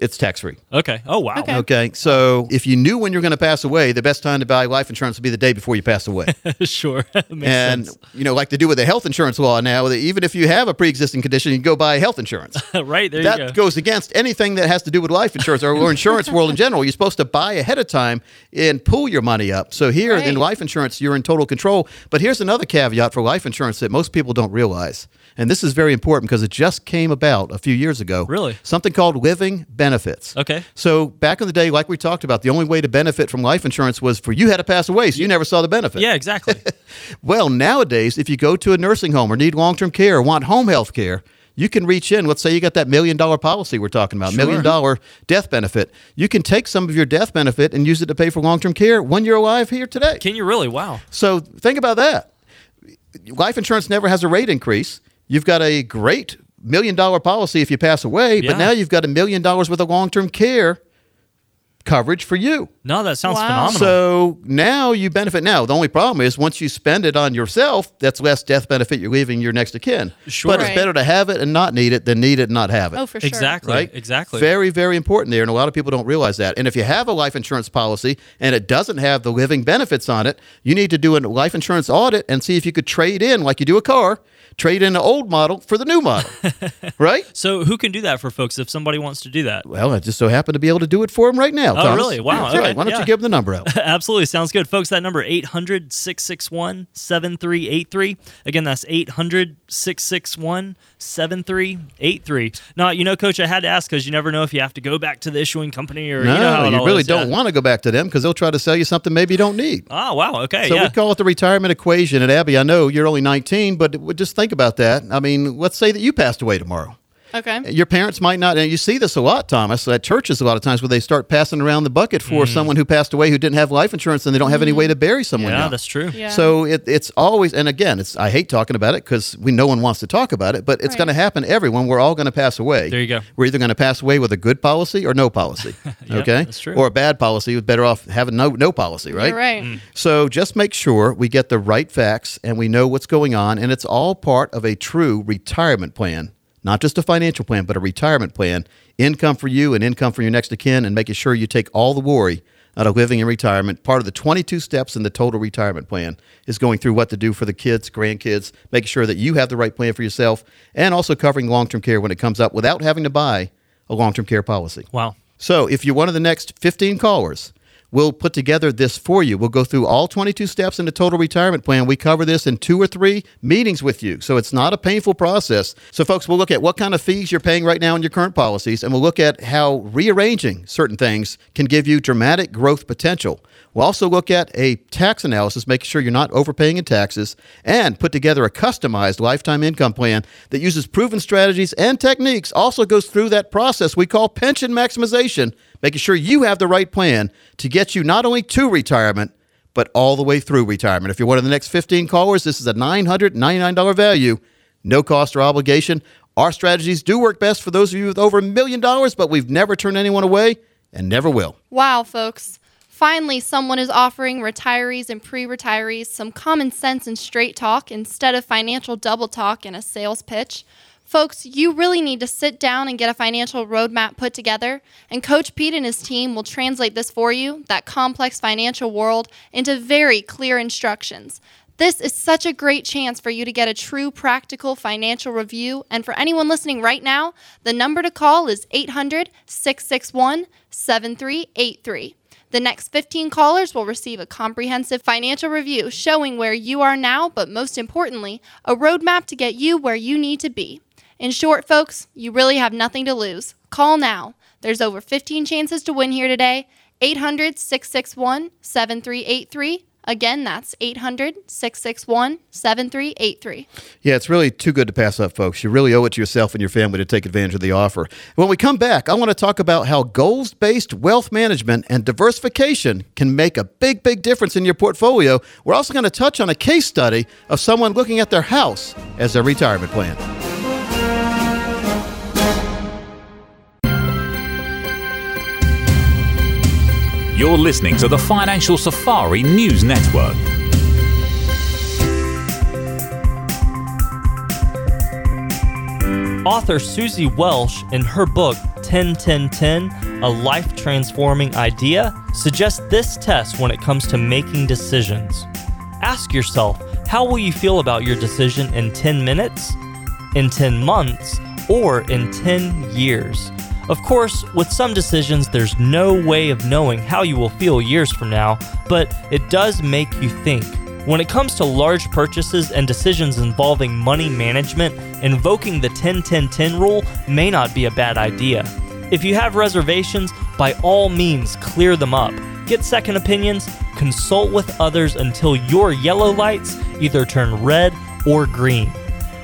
It's tax free. okay. Oh, wow. Okay. Okay, so if you knew when you're going to pass away, the best time to buy life insurance would be the day before you pass away. sure. Makes and sense. you know, like they do with the health insurance law now, that even if you have a pre-existing condition, you can go buy health insurance. right. There that you go. goes against anything that has to do with life insurance or, or insurance world in general. You're supposed to buy ahead of time and pull your money up. So here in life insurance, you're in total control. But here's another caveat for life insurance that most people don't realize. And this is very important because it just came about a few years ago. Really? Something called living benefits. Okay. So back in the day, like we talked about, the only way to benefit from life insurance was for you had to pass away, so you never saw the benefit. Yeah, exactly. Well, nowadays, if you go to a nursing home or need long term care or want home health care, you can reach in. Let's say you got that million dollar policy we're talking about, million dollar death benefit. You can take some of your death benefit and use it to pay for long term care when you're alive here today. Can you really? Wow. So think about that. Life insurance never has a rate increase. You've got a great million dollar policy if you pass away, Yeah. but now you've got a million dollars worth of long term care coverage for you. No, that sounds Wow. phenomenal. So now you benefit. Now the only problem is once you spend it on yourself, that's less death benefit you're leaving your next of kin. Sure. But it's better to have it and not need it than need it and not have it. Oh, for sure. exactly. Right? Exactly. Very, very important there. And a lot of people don't realize that. And if you have a life insurance policy and it doesn't have the living benefits on it, you need to do a life insurance audit and see if you could trade in, like you do a car, trade in the old model for the new model. right? so, who can do that for folks if somebody wants to do that? Well, I just so happen to be able to do it for them right now. Oh, Thomas. really? Wow, That's right. Why don't yeah. you give them the number out? Absolutely. Sounds good. Folks, that number 800 661 7383. Again, that's 800 661 7383. Now, you know, coach, I had to ask because you never know if you have to go back to the issuing company or No, you know how it you all really is, don't yeah. want to go back to them because they'll try to sell you something maybe you don't need. Oh, wow. Okay. So yeah. we call it the retirement equation. And Abby, I know you're only 19, but just think about that. I mean, let's say that you passed away tomorrow. Okay. Your parents might not, and you see this a lot, Thomas, at churches a lot of times where they start passing around the bucket for someone who passed away who didn't have life insurance and they don't have any way to bury someone. yeah, now. that's true. Yeah. So it, it's always, and again, it's I hate talking about it because we no one wants to talk about it, but it's Right. going to happen. Everyone, we're all going to pass away. There you go. We're either going to pass away with a good policy or no policy. Yeah, okay, that's true. Or a bad policy, with better off having no no policy, right? You're right. Mm. So just make sure we get the right facts and we know what's going on, and it's all part of a true retirement plan, not just a financial plan, but a retirement plan. Income for you and income for your next of kin, and making sure you take all the worry out of living in retirement. Part of the 22 steps in the total retirement plan is going through what to do for the kids, grandkids, making sure that you have the right plan for yourself, and also covering long term care when it comes up without having to buy a long term care policy. Wow. So if you're one of the next 15 callers, We'll put together this for you. We'll go through all 22 steps in the total retirement plan. We cover this in two or three meetings with you. So it's not a painful process. So, folks, we'll look at what kind of fees you're paying right now in your current policies, and we'll look at how rearranging certain things can give you dramatic growth potential. We'll also look at a tax analysis, making sure you're not overpaying in taxes, and put together a customized lifetime income plan that uses proven strategies and techniques. Also goes through that process we call pension maximization, making sure you have the right plan to get you not only to retirement, but all the way through retirement. If you're one of the next 15 callers, this is a $999 value, no cost or obligation. Our strategies do work best for those of you with over a million dollars, but we've never turned anyone away and never will. Wow, folks. Finally, someone is offering retirees and pre retirees some common sense and straight talk instead of financial double talk and a sales pitch. Folks, you really need to sit down and get a financial roadmap put together, and Coach Pete and his team will translate this for you, that complex financial world, into very clear instructions. This is such a great chance for you to get a true practical financial review. And for anyone listening right now, the number to call is 800 661 7383. The next 15 callers will receive a comprehensive financial review showing where you are now, but most importantly, a roadmap to get you where you need to be. In short, folks, you really have nothing to lose. Call now. There's over 15 chances to win here today. 800 661 7383. Again, that's 800 661 7383. Yeah, it's really too good to pass up, folks. You really owe it to yourself and your family to take advantage of the offer. When we come back, I want to talk about how goals based wealth management and diversification can make a big, big difference in your portfolio. We're also going to touch on a case study of someone looking at their house as their retirement plan. You're listening to the Financial Safari News Network. Author Suzy Welch, in her book 10 10 10 A Life Transforming Idea, suggests this test when it comes to making decisions. Ask yourself how will you feel about your decision in 10 minutes, in 10 months, or in 10 years? Of course, with some decisions, there's no way of knowing how you will feel years from now, but it does make you think. When it comes to large purchases and decisions involving money management, invoking the 10 10 10 rule may not be a bad idea. If you have reservations, by all means clear them up. Get second opinions, consult with others until your yellow lights either turn red or green.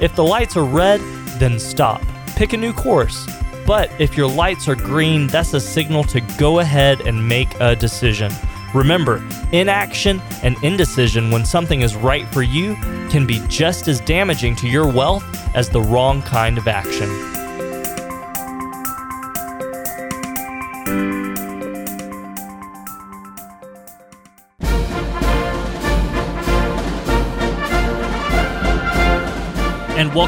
If the lights are red, then stop. Pick a new course. But if your lights are green, that's a signal to go ahead and make a decision. Remember, inaction and indecision when something is right for you can be just as damaging to your wealth as the wrong kind of action.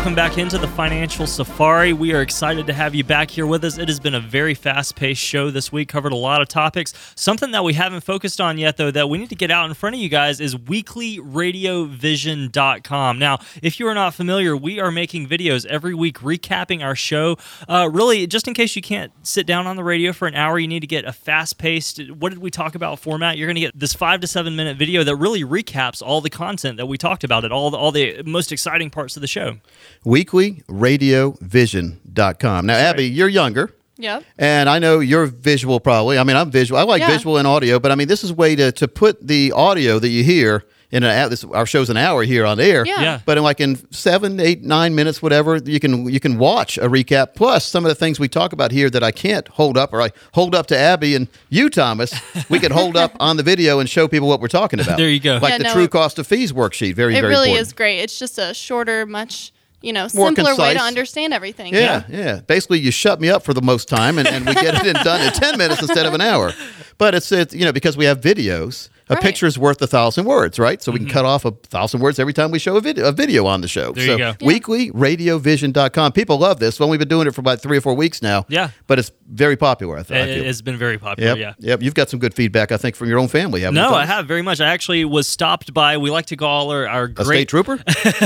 Welcome back into the Financial Safari. We are excited to have you back here with us. It has been a very fast paced show this week, covered a lot of topics. Something that we haven't focused on yet, though, that we need to get out in front of you guys is weeklyradiovision.com. Now, if you are not familiar, we are making videos every week recapping our show. Uh, really, just in case you can't sit down on the radio for an hour, you need to get a fast paced, what did we talk about format? You're going to get this five to seven minute video that really recaps all the content that we talked about, it all the, all the most exciting parts of the show. weeklyradiovision.com. Now, Abby, you're younger. Yep. And I know you're visual probably. I mean, I'm visual. I like Yeah. visual and audio, but I mean, this is a way to, to put the audio that you hear in an hour. This, our show's an hour here on air. Yeah. Yeah. But in like in seven, eight, nine minutes, whatever, you can you can watch a recap. Plus some of the things we talk about here that I can't hold up, or I hold up to Abby and you, Thomas. We can hold up on the video and show people what we're talking about. There you go. Like Yeah, the no, true it- cost of fees worksheet. Very It very really important. is great. It's just a shorter, much, you know, More simpler way to understand everything. Yeah, yeah. Basically, you shut me up for the most time, and, and we get it in done in ten minutes instead of an hour. But it's it's you know because we have videos, A Right. picture is worth a thousand words, right? So we can cut off a thousand words every time we show a video, a video on the show. There so you go. Yeah. weeklyradiovision.com. People love this. Well, we've been doing it for about three or four weeks now. Yeah. But it's very popular, I, think. It, has been very popular. Yep. Yeah. Yep. You've got some good feedback, I think, from your own family, haven't you? No, I have very much. I actually was stopped by. We like to call our our A great state trooper?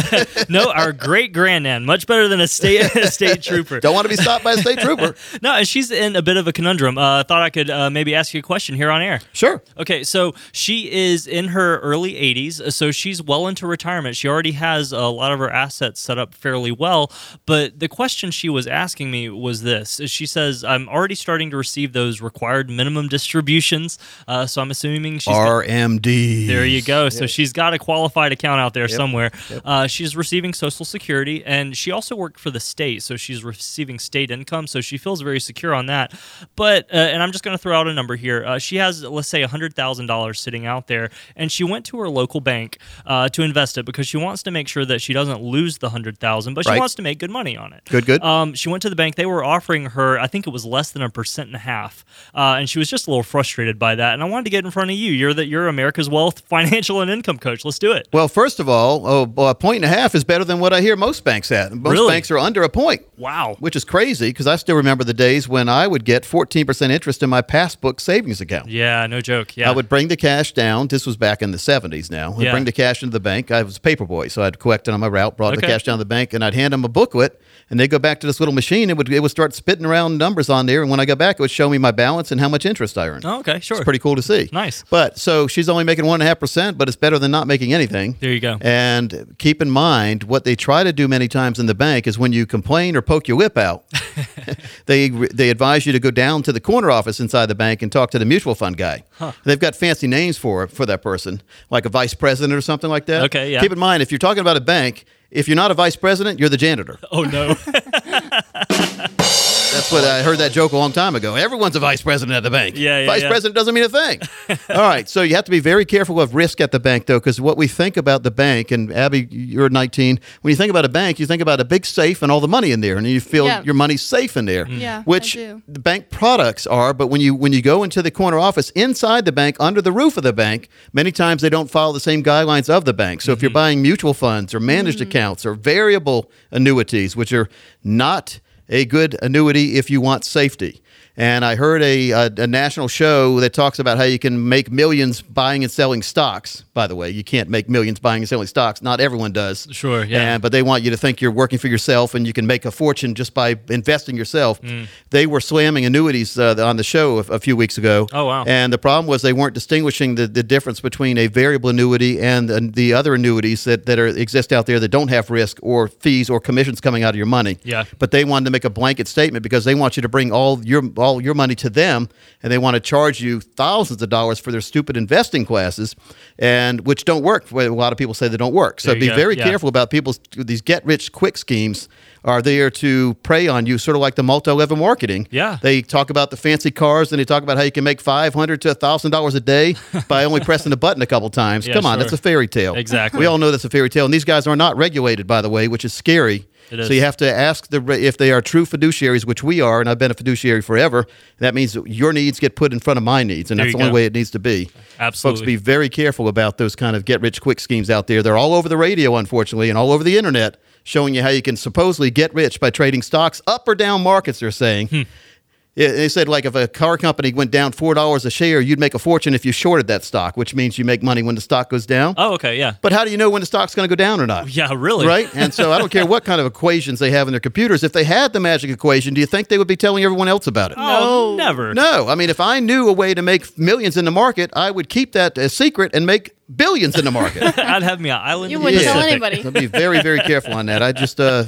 no, our great grandnan. Much better than a state a state trooper. Don't want to be stopped by a state trooper. No, and she's in a bit of a conundrum. Uh, thought I could uh, maybe ask you a question here on air. Sure. Okay, so she is in her early 80s, uh, so she's well into retirement. She already has a lot of her assets set up fairly well. But the question she was asking me was this: She says, "I'm already starting to receive those required minimum distributions, uh, so I'm assuming she's got- RMD. there you go. So she's got a qualified account out there somewhere. Uh, she's receiving Social Security, and she also worked for the state, so she's receiving state income. So she feels very secure on that. But uh, and I'm just going to throw out a number here. Uh, she has, let's say, hundred thousand sitting out there, and she went to her local bank uh, to invest it because she wants to make sure that she doesn't lose the hundred thousand, but she Right. wants to make good money on it. Good, good. Um, she went to the bank. They were offering her, I think it was less than a percent and a half, uh, and she was just a little frustrated by that. And I wanted to get in front of you. You're that you're America's wealth, financial, and income coach. Let's do it. Well, first of all, oh, a point and a half is better than what I hear most banks at. Most Really? banks are under a point. Wow. Which is crazy because I still remember the days when I would get 14% interest in my passbook savings account. Yeah, no joke. Yeah. I would bring the cash down. This was back in the 70s now. I'd Yeah. bring the cash into the bank. I was a paper boy, so I'd collect it on my route, brought the cash down to the bank, and I'd hand them a booklet, and they'd go back to this little machine. It would, it would start spitting around numbers on there, and when I got back, it would show me my balance and how much interest I earned. Oh, okay, sure. It's pretty cool to see. Nice. But so she's only making one and a half percent, but it's better than not making anything. There you go. And keep in mind what they try to do many times in the bank is when you complain or poke your whip out, they they advise you to go down to the corner office inside the bank and talk to the mutual fund guy. They've got fancy names for for that person, like a vice president or something like that. Okay, yeah. Keep in mind if you're talking about a bank, if you're not a vice president, you're the janitor. oh no. That's what I heard that joke a long time ago. Everyone's a vice president at the bank. Yeah, yeah, Vice yeah. president doesn't mean a thing. All right. So you have to be very careful of risk at the bank, though, because what we think about the bank, and Abby, you're 19. When you think about a bank, you think about a big safe and all the money in there, and you feel Yeah. your money's safe in there. Mm. Yeah, I Which do. the bank products are, but when you when you go into the corner office inside the bank, under the roof of the bank, many times they don't follow the same guidelines of the bank. So if Mm-hmm. you're buying mutual funds or managed accounts or variable annuities, which are not a good annuity if you want safety. And I heard a, a, a national show that talks about how you can make millions buying and selling stocks. By the way, you can't make millions buying and selling stocks. Not everyone does. Sure, yeah. And, but they want you to think you're working for yourself and you can make a fortune just by investing yourself. Mm. They were slamming annuities uh, on the show a, a few weeks ago. Oh, wow. And the problem was they weren't distinguishing the, the difference between a variable annuity and the, the other annuities that, that are, exist out there that don't have risk or fees or commissions coming out of your money. Yeah. But they wanted to make a blanket statement because they want you to bring all your all your money to them, and they want to charge you thousands of dollars for their stupid investing classes, and which don't work. A lot of people say they don't work. So be go. very Yeah. careful about people's these get rich quick schemes. Are there to prey on you, sort of like the multi-level marketing? Yeah. They talk about the fancy cars, and they talk about how you can make five hundred to thousand dollars a day by only pressing a button a couple times. Yeah, Come on, sure. that's a fairy tale. Exactly. We all know that's a fairy tale, and these guys are not regulated, by the way, which is scary. So you have to ask the if they are true fiduciaries, which we are, and I've been a fiduciary forever. That means that your needs get put in front of my needs, and There that's the only way it needs to be. Absolutely. Folks, be very careful about those kind of get rich quick schemes out there. They're all over the radio, unfortunately, and all over the internet, showing you how you can supposedly get rich by trading stocks up or down markets. They're saying. Hmm. Yeah, They said like if a car company went down four dollars a share, you'd make a fortune if you shorted that stock, which means you make money when the stock goes down. Oh, okay, yeah. But how do you know when the stock's going to go down or not? Yeah, really. Right? And so I don't care what kind of equations they have in their computers. If they had the magic equation, do you think they would be telling everyone else about it? Oh, never. No. I mean, if I knew a way to make millions in the market, I would keep that a secret and make billions in the market. I'd have me an island. You wouldn't tell Pacific. anybody. So be very, very careful on that. I just, uh,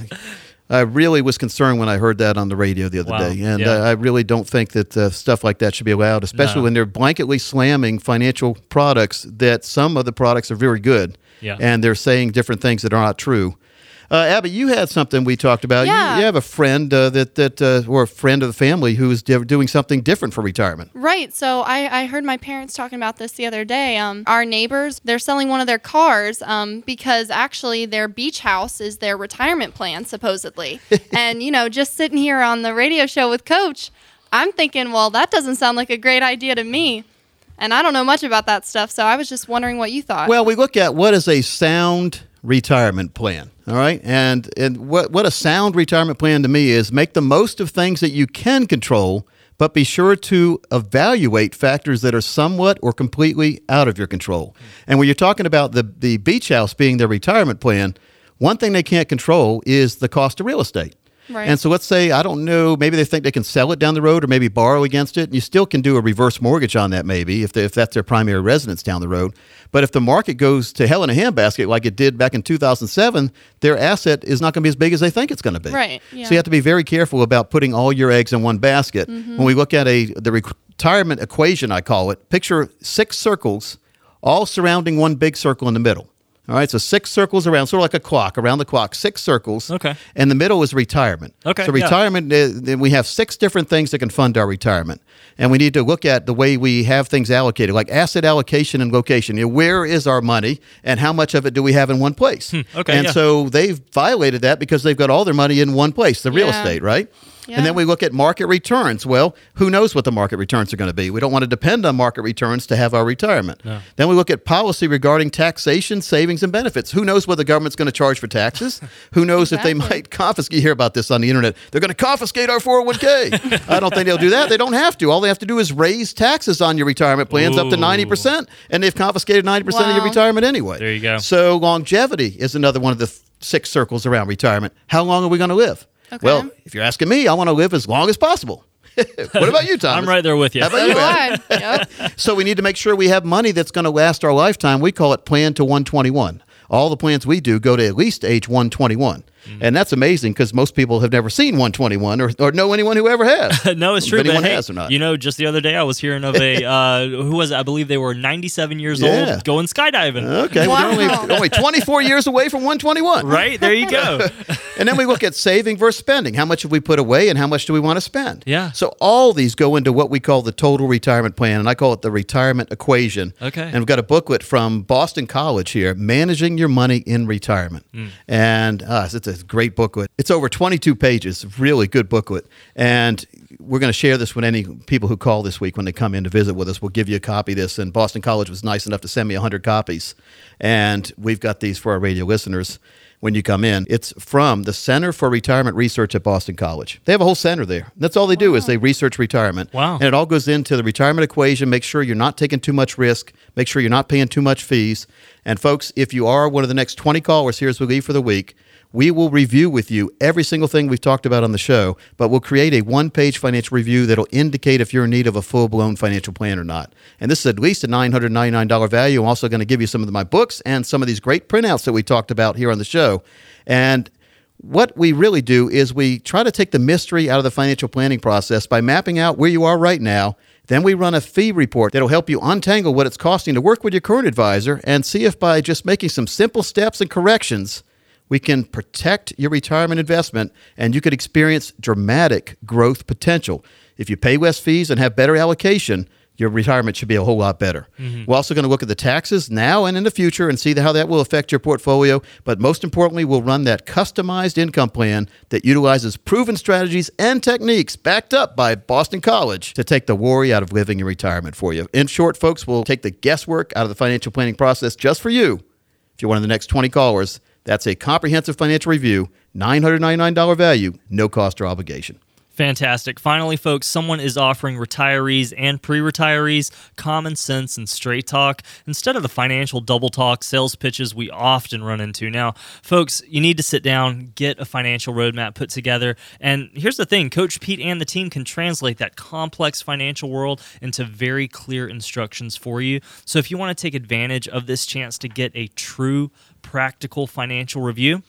I really was concerned when I heard that on the radio the other Wow. day, and Yeah. uh, I really don't think that uh, stuff like that should be allowed, especially No. when they're blanketly slamming financial products. That some of the products are very good, Yeah. and they're saying different things that are not true. Uh, Abby, you had something we talked about. You- Yeah. You, have a friend uh, that that uh, or a friend of the family who is di- doing something different for retirement. Right. So I, I heard my parents talking about this the other day. Um, our neighbors, they're selling one of their cars um, because actually their beach house is their retirement plan, supposedly. and, you know, just sitting here on the radio show with Coach, I'm thinking, well, that doesn't sound like a great idea to me. And I don't know much about that stuff, so I was just wondering what you thought. Well, we look at what is a sound retirement plan. All right. And and what what a sound retirement plan to me is make the most of things that you can control, but be sure to evaluate factors that are somewhat or completely out of your control. And when you're talking about the the beach house being their retirement plan, one thing they can't control is the cost of real estate. Right. And so let's say, I don't know, maybe they think they can sell it down the road or maybe borrow against it. And You still can do a reverse mortgage on that, maybe, if, they, if that's their primary residence down the road. But if the market goes to hell in a handbasket like it did back in 2007, their asset is not going to be as big as they think it's going to be. Right, yeah. So you have to be very careful about putting all your eggs in one basket. Mm-hmm. When we look at a the retirement equation, I call it, picture six circles all surrounding one big circle in the middle. All right, so six circles around, sort of like a clock, around the clock, six circles. Okay. And the middle is retirement. Okay, So yeah. retirement, uh, then we have six different things that can fund our retirement. And we need to look at the way we have things allocated, like asset allocation and location. You know, where is our money and how much of it do we have in one place? Hmm, okay, And yeah. so they've violated that because they've got all their money in one place, the real Yeah. estate, right? Yeah. And then we look at market returns. Well, who knows what the market returns are going to be? We don't want to depend on market returns to have our retirement. Then we look at policy regarding taxation, savings, and benefits. Who knows what the government's going to charge for taxes? who knows if they might confiscate? You hear about this on the internet. They're going to confiscate our 401k. I don't think they'll do that. They don't have to. All they have to do is raise taxes on your retirement plans up to 90%, and they've confiscated 90% of your retirement anyway. There you go. So longevity is another one of the th- six circles around retirement. How long are we going to live? Okay. Well, if you're asking me, I want to live as long as possible. what about you, Tom? I'm right there with you. How about you, do Yep. So we need to make sure we have money that's going to last our lifetime. We call it Plan to 121. All the plans we do go to at least age 121. Mm. And that's amazing because most people have never seen 121 or, or know anyone who ever has. no, it's If true. But anyone hey, has or not. you know, just the other day I was hearing of a uh, who was it? I believe they were 97 years Yeah. old going skydiving. Okay, well, they're only, only 24 years away from 121. Right there, you go. And then we look at saving versus spending. How much have we put away and how much do we want to spend? Yeah. So all these go into what we call the total retirement plan, and I call it the retirement equation. Okay. And we've got a booklet from Boston College here, Managing Your Money in Retirement. Hmm. And uh, it's a great booklet. It's over 22 pages, really good booklet. And we're going to share this with any people who call this week when they come in to visit with us. We'll give you a copy of this. And Boston College was nice enough to send me 100 copies. And we've got these for our radio listeners when you come in. It's from the Center for Retirement Research at Boston College. They have a whole center there. That's all they do is they research retirement. Wow. And it all goes into the retirement equation. Make sure you're not taking too much risk. Make sure you're not paying too much fees. And folks, if you are one of the next 20 callers here as we leave for the week, we will review with you every single thing we've talked about on the show, but we'll create a one page financial review that'll indicate if you're in need of a full blown financial plan or not. And this is at least a $999 value. I'm also going to give you some of my books and some of these great printouts that we talked about here on the show. And what we really do is we try to take the mystery out of the financial planning process by mapping out where you are right now. Then we run a fee report that'll help you untangle what it's costing to work with your current advisor and see if by just making some simple steps and corrections, we can protect your retirement investment and you could experience dramatic growth potential. If you pay less fees and have better allocation, your retirement should be a whole lot better. Mm-hmm. We're also going to look at the taxes now and in the future and see how that will affect your portfolio. But most importantly, we'll run that customized income plan that utilizes proven strategies and techniques backed up by Boston College to take the worry out of living your retirement for you. In short, folks, we'll take the guesswork out of the financial planning process just for you. If you're one of the next 20 callers, that's a comprehensive financial review, $999 value, no cost or obligation. Fantastic. Finally, folks, someone is offering retirees and pre retirees common sense and straight talk instead of the financial double talk sales pitches we often run into. Now, folks, you need to sit down, get a financial roadmap put together. And here's the thing Coach Pete and the team can translate that complex financial world into very clear instructions for you. So if you want to take advantage of this chance to get a true practical financial review,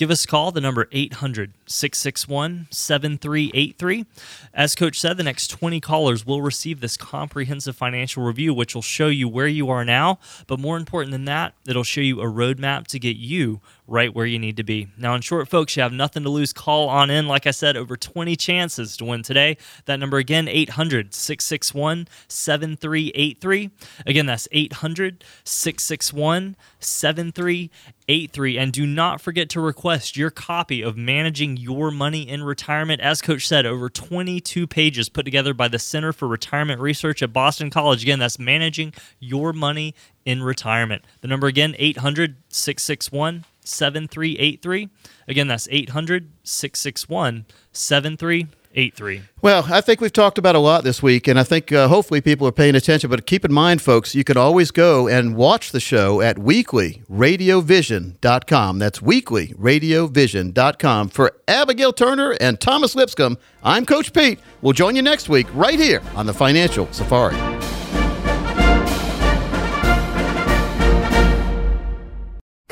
give us a call. The number 800 661 7383. As Coach said, the next 20 callers will receive this comprehensive financial review, which will show you where you are now. But more important than that, it'll show you a roadmap to get you right where you need to be. Now, in short, folks, you have nothing to lose. Call on in. Like I said, over 20 chances to win today. That number again, 800 661 7383. Again, that's 800 661 7383. And do not forget to request your copy of Managing Your Money in Retirement. As Coach said, over 22 pages put together by the Center for Retirement Research at Boston College. Again, that's Managing Your Money in Retirement. The number again, 800 661 7383. Again, that's 800 661 7383. Well, I think we've talked about a lot this week, and I think uh, hopefully people are paying attention. But keep in mind, folks, you can always go and watch the show at weeklyradiovision.com. That's weeklyradiovision.com. For Abigail Turner and Thomas Lipscomb, I'm Coach Pete. We'll join you next week right here on the Financial Safari.